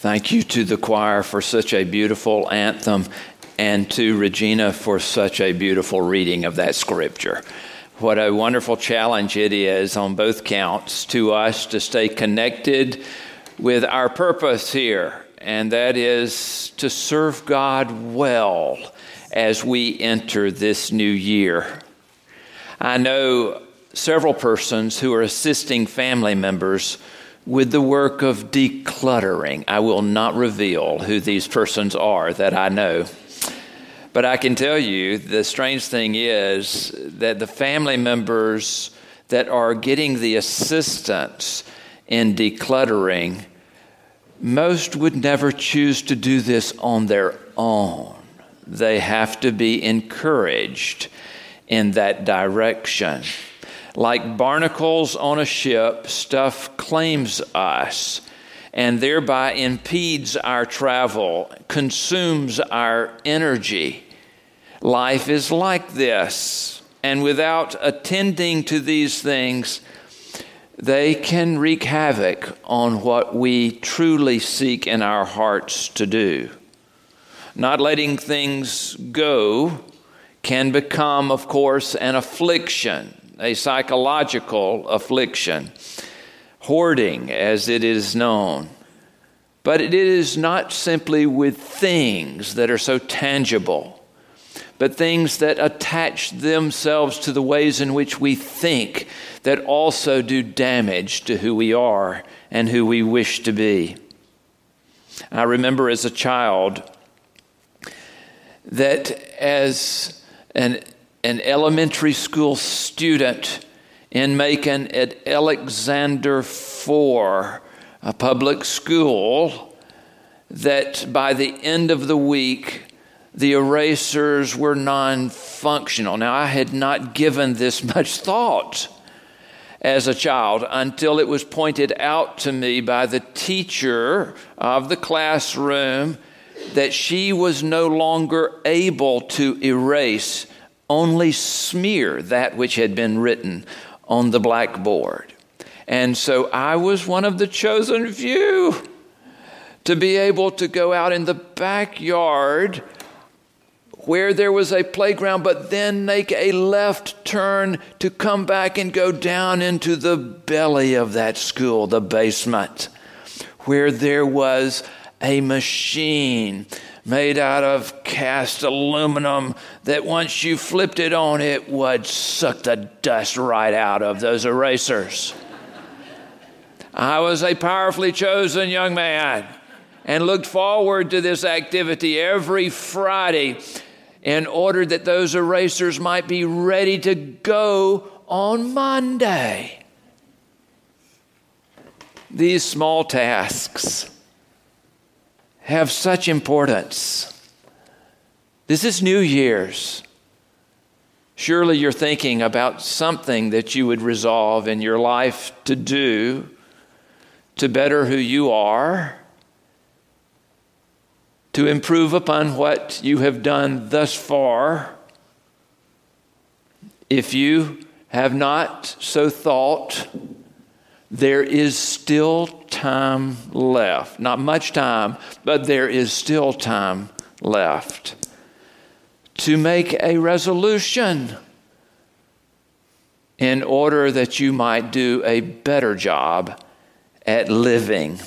Thank you to the choir for such a beautiful anthem and to Regina for such a beautiful reading of that scripture. What a wonderful challenge it is on both counts to us to stay connected with our purpose here, and that is to serve God well as we enter this new year. I know several persons who are assisting family members with the work of decluttering. I will not reveal who these persons are that I know. But I can tell you the strange thing is that the family members that are getting the assistance in decluttering, most would never choose to do this on their own. They have to be encouraged in that direction. Like barnacles on a ship, stuff claims us and thereby impedes our travel, consumes our energy. Life is like this, and without attending to these things, they can wreak havoc on what we truly seek in our hearts to do. Not letting things go can become, of course, an affliction a psychological affliction, hoarding as it is known. But it is not simply with things that are so tangible, but things that attach themselves to the ways in which we think that also do damage to who we are and who we wish to be. I remember as a child that as an an elementary school student in Macon at Alexander IV, a public school, that by the end of the week, the erasers were non functional. Now, I had not given this much thought as a child until it was pointed out to me by the teacher of the classroom that she was no longer able to erase only smear that which had been written on the blackboard. And so I was one of the chosen few to be able to go out in the backyard where there was a playground, but then make a left turn to come back and go down into the belly of that school, the basement, where there was a machine made out of cast aluminum that once you flipped it on, it would suck the dust right out of those erasers. I was a powerfully chosen young man and looked forward to this activity every Friday in order that those erasers might be ready to go on Monday. These small tasks have such importance. This is New Year's. Surely you're thinking about something that you would resolve in your life to do to better who you are, to improve upon what you have done thus far. If you have not so thought, there is still time left. Not much time, but there is still time left to make a resolution in order that you might do a better job at living.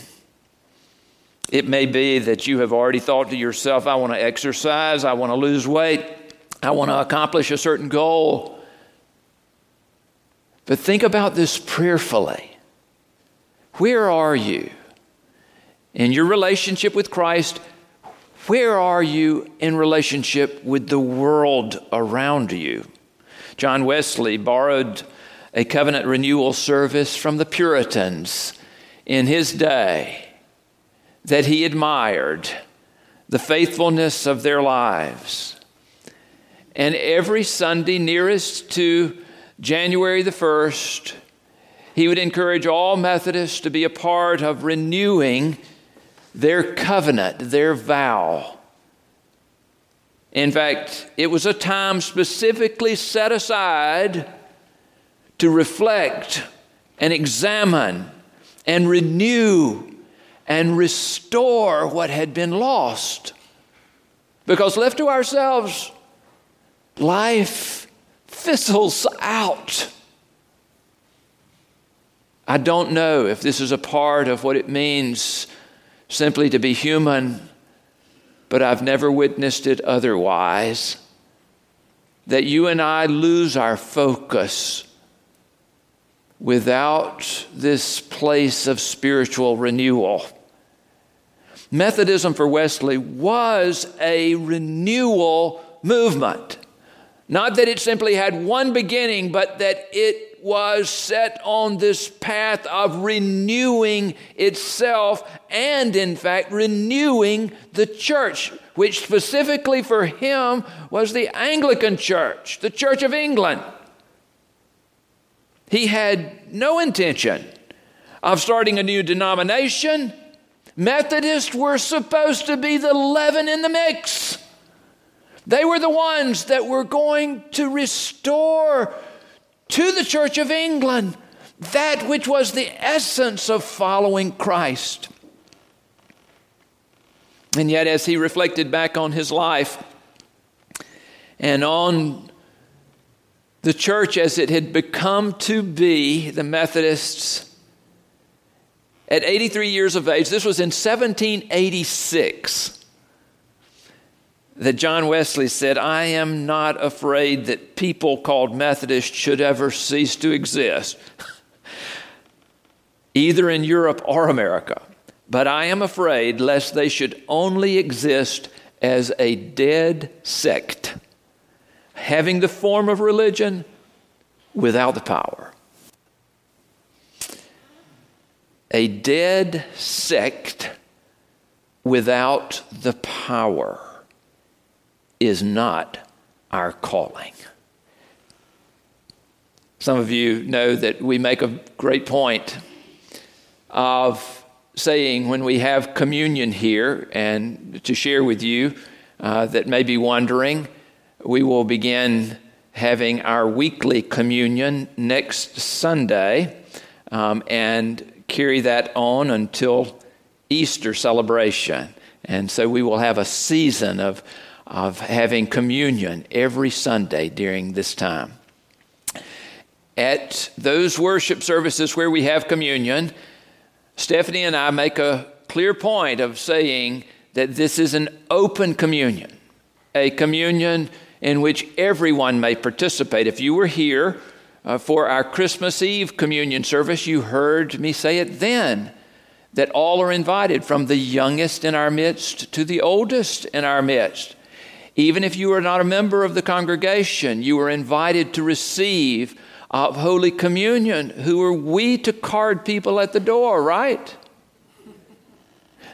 It may be that you have already thought to yourself, I want to exercise, I want to lose weight, I want to accomplish a certain goal. But think about this prayerfully. Where are you in your relationship with Christ? Where are you in relationship with the world around you? John Wesley borrowed a covenant renewal service from the Puritans in his day that he admired the faithfulness of their lives. And every Sunday nearest to January the 1st, he would encourage all Methodists to be a part of renewing their covenant, their vow. In fact, it was a time specifically set aside to reflect and examine and renew and restore what had been lost. Because left to ourselves, life fizzles out. I don't know if this is a part of what it means simply to be human, but I've never witnessed it otherwise. That you and I lose our focus without this place of spiritual renewal. Methodism for Wesley was a renewal movement. Not that it simply had one beginning, but that it was set on this path of renewing itself and, in fact, renewing the church, which specifically for him was the Anglican Church, the Church of England. He had no intention of starting a new denomination. Methodists were supposed to be the leaven in the mix. They were the ones that were going to restore to the Church of England that which was the essence of following Christ. And yet, as he reflected back on his life and on the church as it had become to be, the Methodists, at 83 years of age, this was in 1786 that John Wesley said, I am not afraid that people called Methodists should ever cease to exist, either in Europe or America. But I am afraid lest they should only exist as a dead sect, having the form of religion without the power. A dead sect without the power is not our calling. Some of you know that we make a great point of saying when we have communion here, and to share with you uh, that may be wondering, we will begin having our weekly communion next Sunday um, and carry that on until Easter celebration. And so we will have a season of of having communion every Sunday during this time. At those worship services where we have communion, Stephanie and I make a clear point of saying that this is an open communion, a communion in which everyone may participate. If you were here uh, for our Christmas Eve communion service, you heard me say it then that all are invited, from the youngest in our midst to the oldest in our midst. Even if you are not a member of the congregation, you are invited to receive uh, Holy Communion. Who are we to card people at the door, right?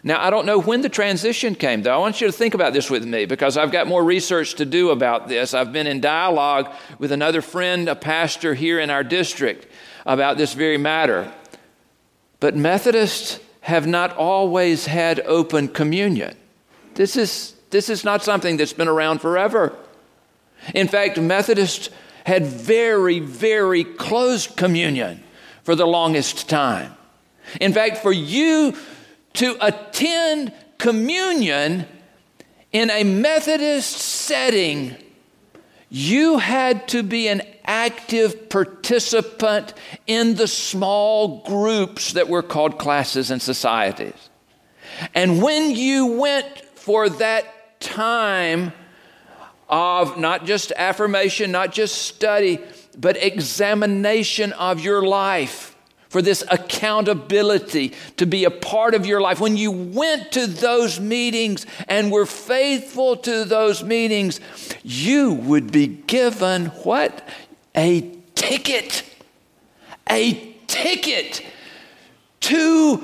Now, I don't know when the transition came, though. I want you to think about this with me because I've got more research to do about this. I've been in dialogue with another friend, a pastor here in our district, about this very matter. But Methodists have not always had open communion. This is this is not something that's been around forever. In fact, Methodists had very, very closed communion for the longest time. In fact, for you to attend communion in a Methodist setting, you had to be an active participant in the small groups that were called classes and societies. And when you went for that time of not just affirmation, not just study, but examination of your life for this accountability to be a part of your life. When you went to those meetings and were faithful to those meetings, you would be given what? A ticket. A ticket to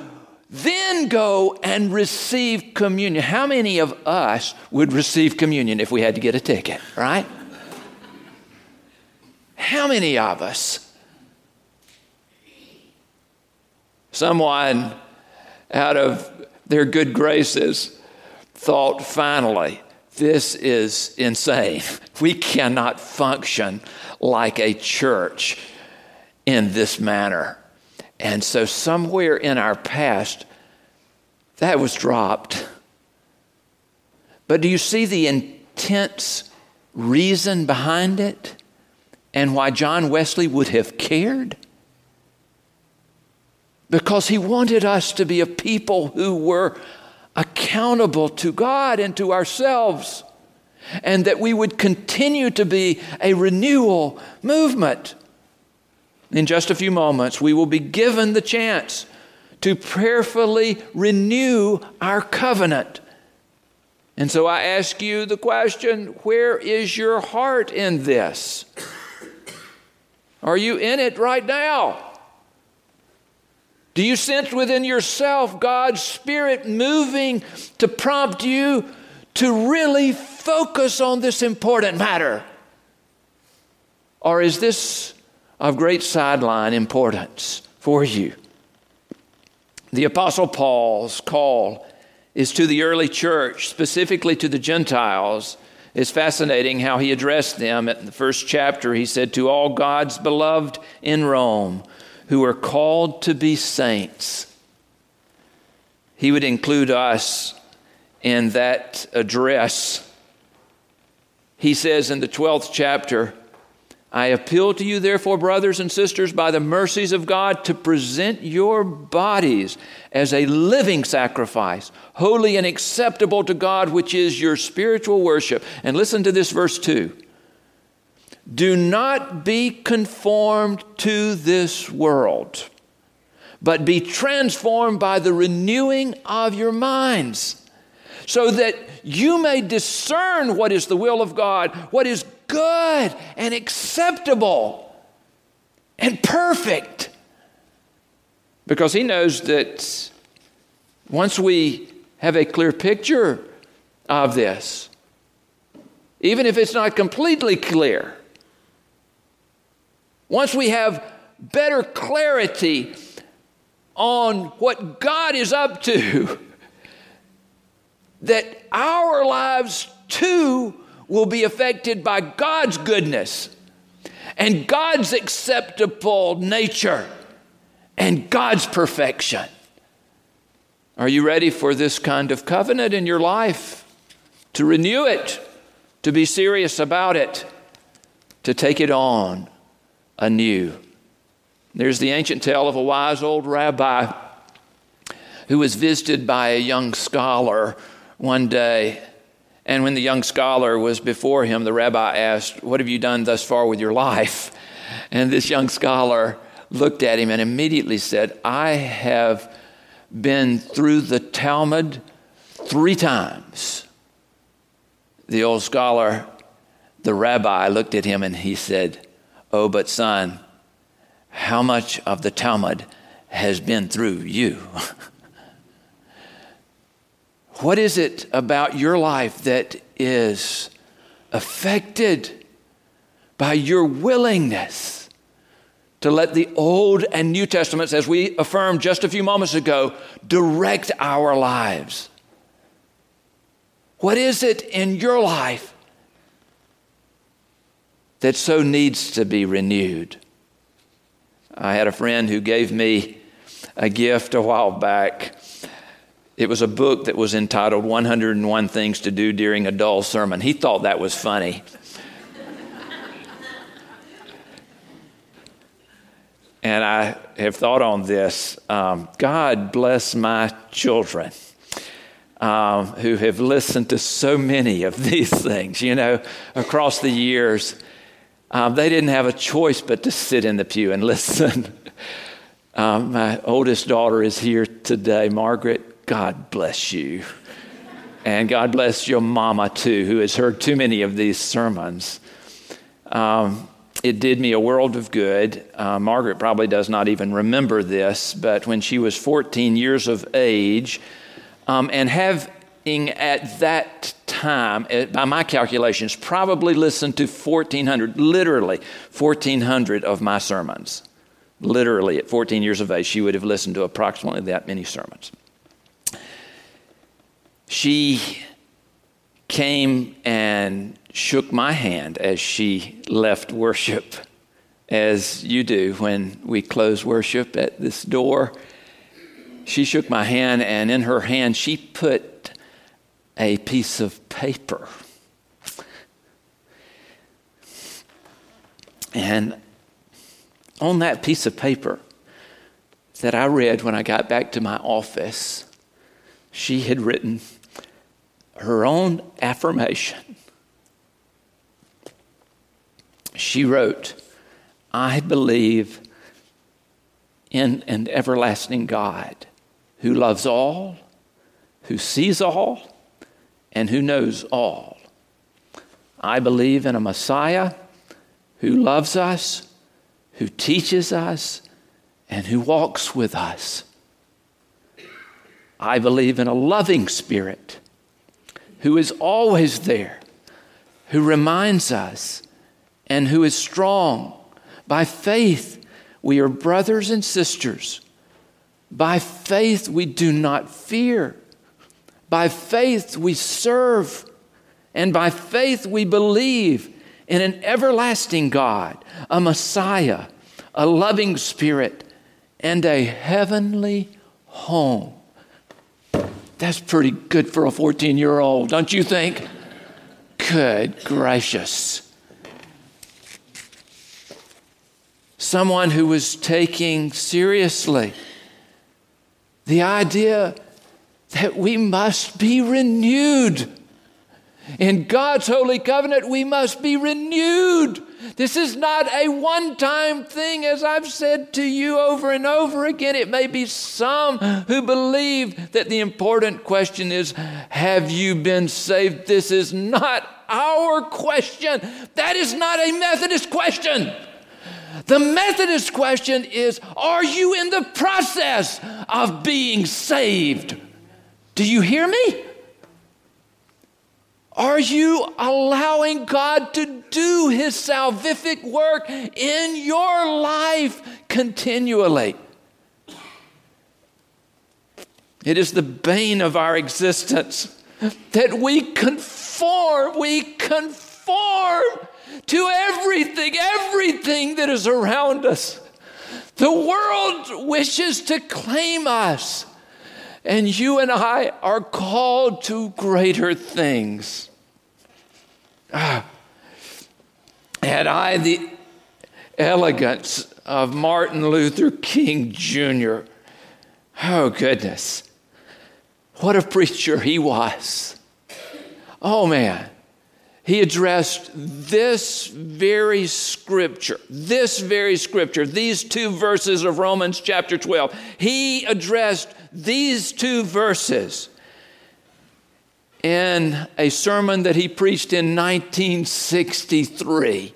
then go and receive communion. How many of us would receive communion if we had to get a ticket, right? How many of us? Someone out of their good graces thought, finally, this is insane. We cannot function like a church in this manner. And so, somewhere in our past, that was dropped. But do you see the intense reason behind it and why John Wesley would have cared? Because he wanted us to be a people who were accountable to God and to ourselves, and that we would continue to be a renewal movement. In just a few moments, we will be given the chance to prayerfully renew our covenant. And so I ask you the question where is your heart in this? Are you in it right now? Do you sense within yourself God's Spirit moving to prompt you to really focus on this important matter? Or is this of great sideline importance for you? The Apostle Paul's call is to the early church, specifically to the Gentiles. It's fascinating how he addressed them. In the first chapter, he said, To all God's beloved in Rome, who are called to be saints. He would include us in that address. He says in the 12th chapter, I appeal to you, therefore, brothers and sisters, by the mercies of God, to present your bodies as a living sacrifice, holy and acceptable to God, which is your spiritual worship. And listen to this verse 2 do not be conformed to this world, but be transformed by the renewing of your minds, so that you may discern what is the will of God, what is good and acceptable and perfect. Because He knows that once we have a clear picture of this, even if it's not completely clear, once we have better clarity on what God is up to, that our lives too will be affected by God's goodness and God's acceptable nature and God's perfection. Are you ready for this kind of covenant in your life? To renew it, to be serious about it, to take it on anew. There's the ancient tale of a wise old rabbi who was visited by a young scholar one day. And when the young scholar was before him, the rabbi asked, What have you done thus far with your life? And this young scholar looked at him and immediately said, I have been through the Talmud three times. The old scholar, the rabbi, looked at him and he said, Oh, but son, how much of the Talmud has been through you? what is it about your life that is affected by your willingness to let the Old and New Testaments, as we affirmed just a few moments ago, direct our lives? What is it in your life that so needs to be renewed. I had a friend who gave me a gift a while back. It was a book that was entitled 101 Things to Do During a Dull Sermon. He thought that was funny. and I have thought on this. Um, God bless my children. Um, who have listened to so many of these things, you know, across the years. Um, they didn't have a choice but to sit in the pew and listen. um, my oldest daughter is here today, Margaret. God bless you. And God bless your mama too, who has heard too many of these sermons. Um, it did me a world of good. Uh, Margaret probably does not even remember this, but when she was 14 years of age, um, and having at that time, by my calculations, probably listened to 1,400, literally 1,400 of my sermons. Literally, at 14 years of age, she would have listened to approximately that many sermons. She came and shook my hand as she left worship, as you do when we close worship at this door. she shook my hand, and in her hand, she put a piece of paper. And on that piece of paper that I read when I got back to my office, she had written her own affirmation. She wrote, I believe in an everlasting God who loves all, who sees all, and who knows all. I believe in a Messiah who loves us, who teaches us, and who walks with us. I believe in a loving spirit who is always there, who reminds us, and who is strong. By faith, we are brothers and sisters. By faith, we do not fear. By faith, we serve. And by faith, we believe in an everlasting God, a Messiah, a loving Spirit, and a heavenly home. That's pretty good for a 14 year old, don't you think? Good gracious. Someone who was taking seriously the idea that we must be renewed in God's holy covenant, we must be renewed. This is not a one time thing, as I've said to you over and over again. It may be some who believe that the important question is Have you been saved? This is not our question. That is not a Methodist question. The Methodist question is Are you in the process of being saved? Do you hear me? Are you allowing God to do His salvific work in your life continually? It is the bane of our existence that we conform, we conform to everything, everything that is around us. The world wishes to claim us. And you and I are called to greater things. Ah. Had I the elegance of Martin Luther King Jr., oh goodness, what a preacher he was. Oh man, he addressed this very scripture, this very scripture, these two verses of Romans chapter 12. He addressed these two verses in a sermon that he preached in 1963.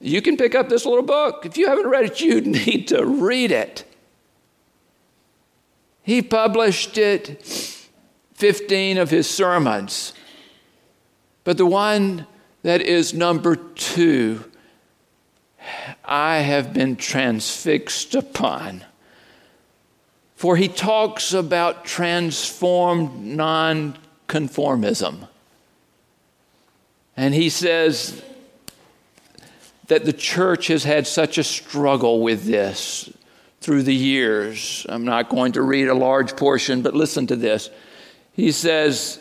You can pick up this little book. If you haven't read it, you need to read it. He published it, 15 of his sermons. But the one that is number two, I have been transfixed upon. For he talks about transformed nonconformism. And he says that the church has had such a struggle with this through the years. I'm not going to read a large portion, but listen to this. He says,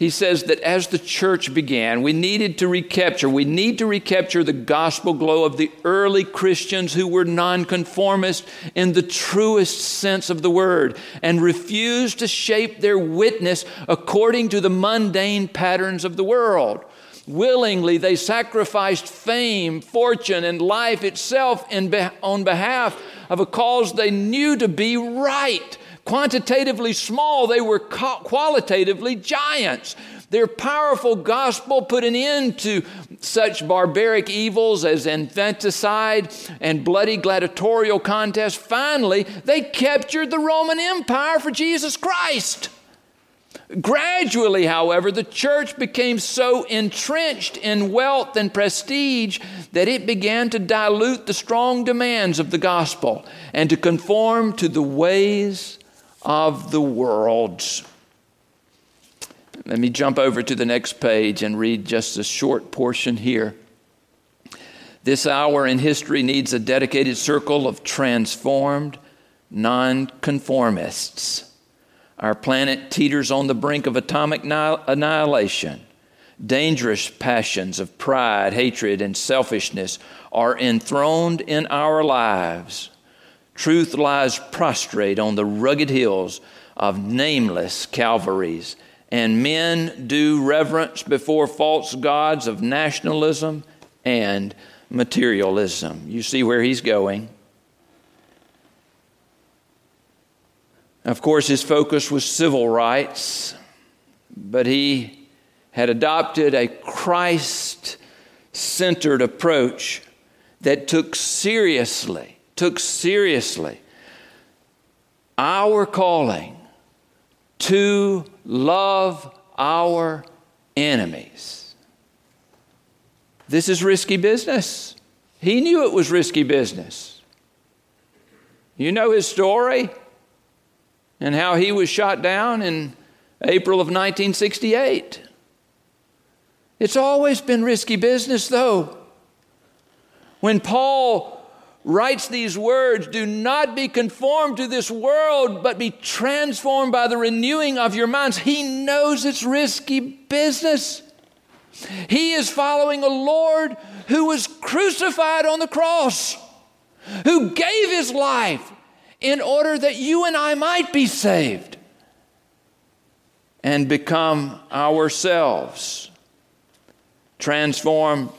he says that as the church began, we needed to recapture, we need to recapture the gospel glow of the early Christians who were nonconformist in the truest sense of the word and refused to shape their witness according to the mundane patterns of the world. Willingly, they sacrificed fame, fortune, and life itself be- on behalf of a cause they knew to be right quantitatively small, they were qualitatively giants. Their powerful gospel put an end to such barbaric evils as infanticide and bloody gladiatorial contests. Finally, they captured the Roman Empire for Jesus Christ. Gradually, however, the church became so entrenched in wealth and prestige that it began to dilute the strong demands of the gospel and to conform to the ways of the world. Let me jump over to the next page and read just a short portion here. This hour in history needs a dedicated circle of transformed, nonconformists. Our planet teeters on the brink of atomic annihilation. Dangerous passions of pride, hatred, and selfishness are enthroned in our lives. Truth lies prostrate on the rugged hills of nameless Calvaries, and men do reverence before false gods of nationalism and materialism. You see where he's going. Of course, his focus was civil rights, but he had adopted a Christ centered approach that took seriously, took seriously our calling to love our enemies. This is risky business. He knew it was risky business. You know his story and how he was shot down in April of 1968. It's always been risky business, though. When Paul writes these words do not be conformed to this world, but be transformed by the renewing of your minds, he knows it's risky business. He is following a Lord who was crucified on the cross, who gave his life in order that you and I might be saved and become ourselves transformed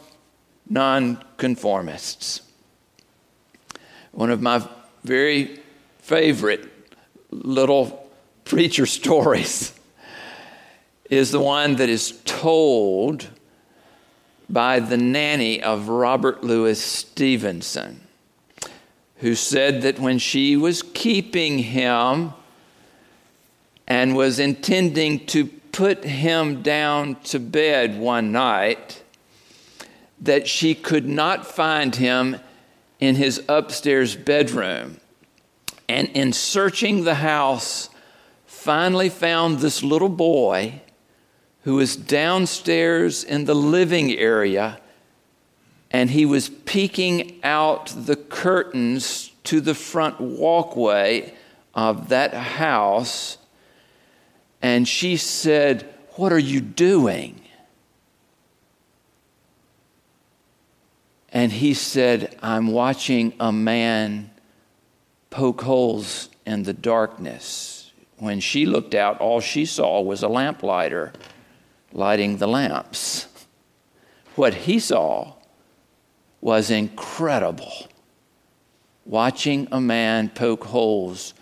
nonconformists. One of my very favorite little preacher stories is the one that is told by the nanny of Robert Louis Stevenson who said that when she was keeping him and was intending to put him down to bed one night, that she could not find him in his upstairs bedroom. And in searching the house, finally found this little boy who was downstairs in the living area and he was peeking out the curtains to the front walkway of that house. And she said, What are you doing? And he said, I'm watching a man poke holes in the darkness. When she looked out, all she saw was a lamplighter lighting the lamps. What he saw was incredible. Watching a man poke holes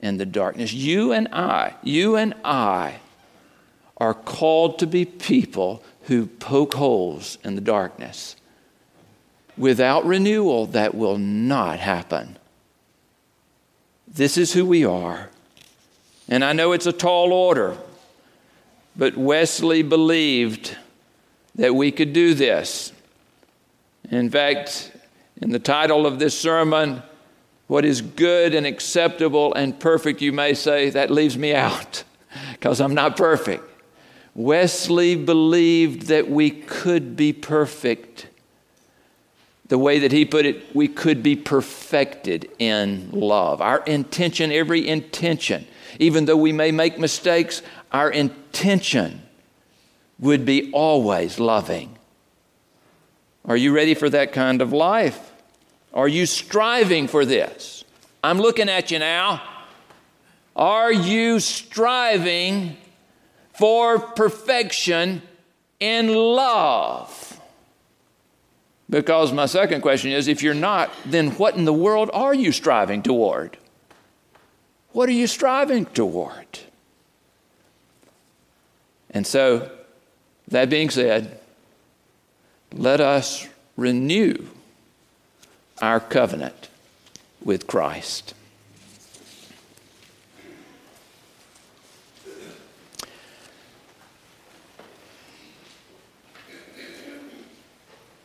in the darkness. You and I, you and I are called to be people who poke holes in the darkness. Without renewal, that will not happen. This is who we are. And I know it's a tall order, but Wesley believed that we could do this. In fact, in the title of this sermon, what is good and acceptable and perfect, you may say, that leaves me out because I'm not perfect. Wesley believed that we could be perfect. The way that he put it, we could be perfected in love. Our intention, every intention, even though we may make mistakes, our intention would be always loving are you ready for that kind of life? Are you striving for this? I'm looking at you now. Are you striving for perfection in love? Because my second question is if you're not, then what in the world are you striving toward? What are you striving toward? And so, that being said, let us renew our covenant with Christ.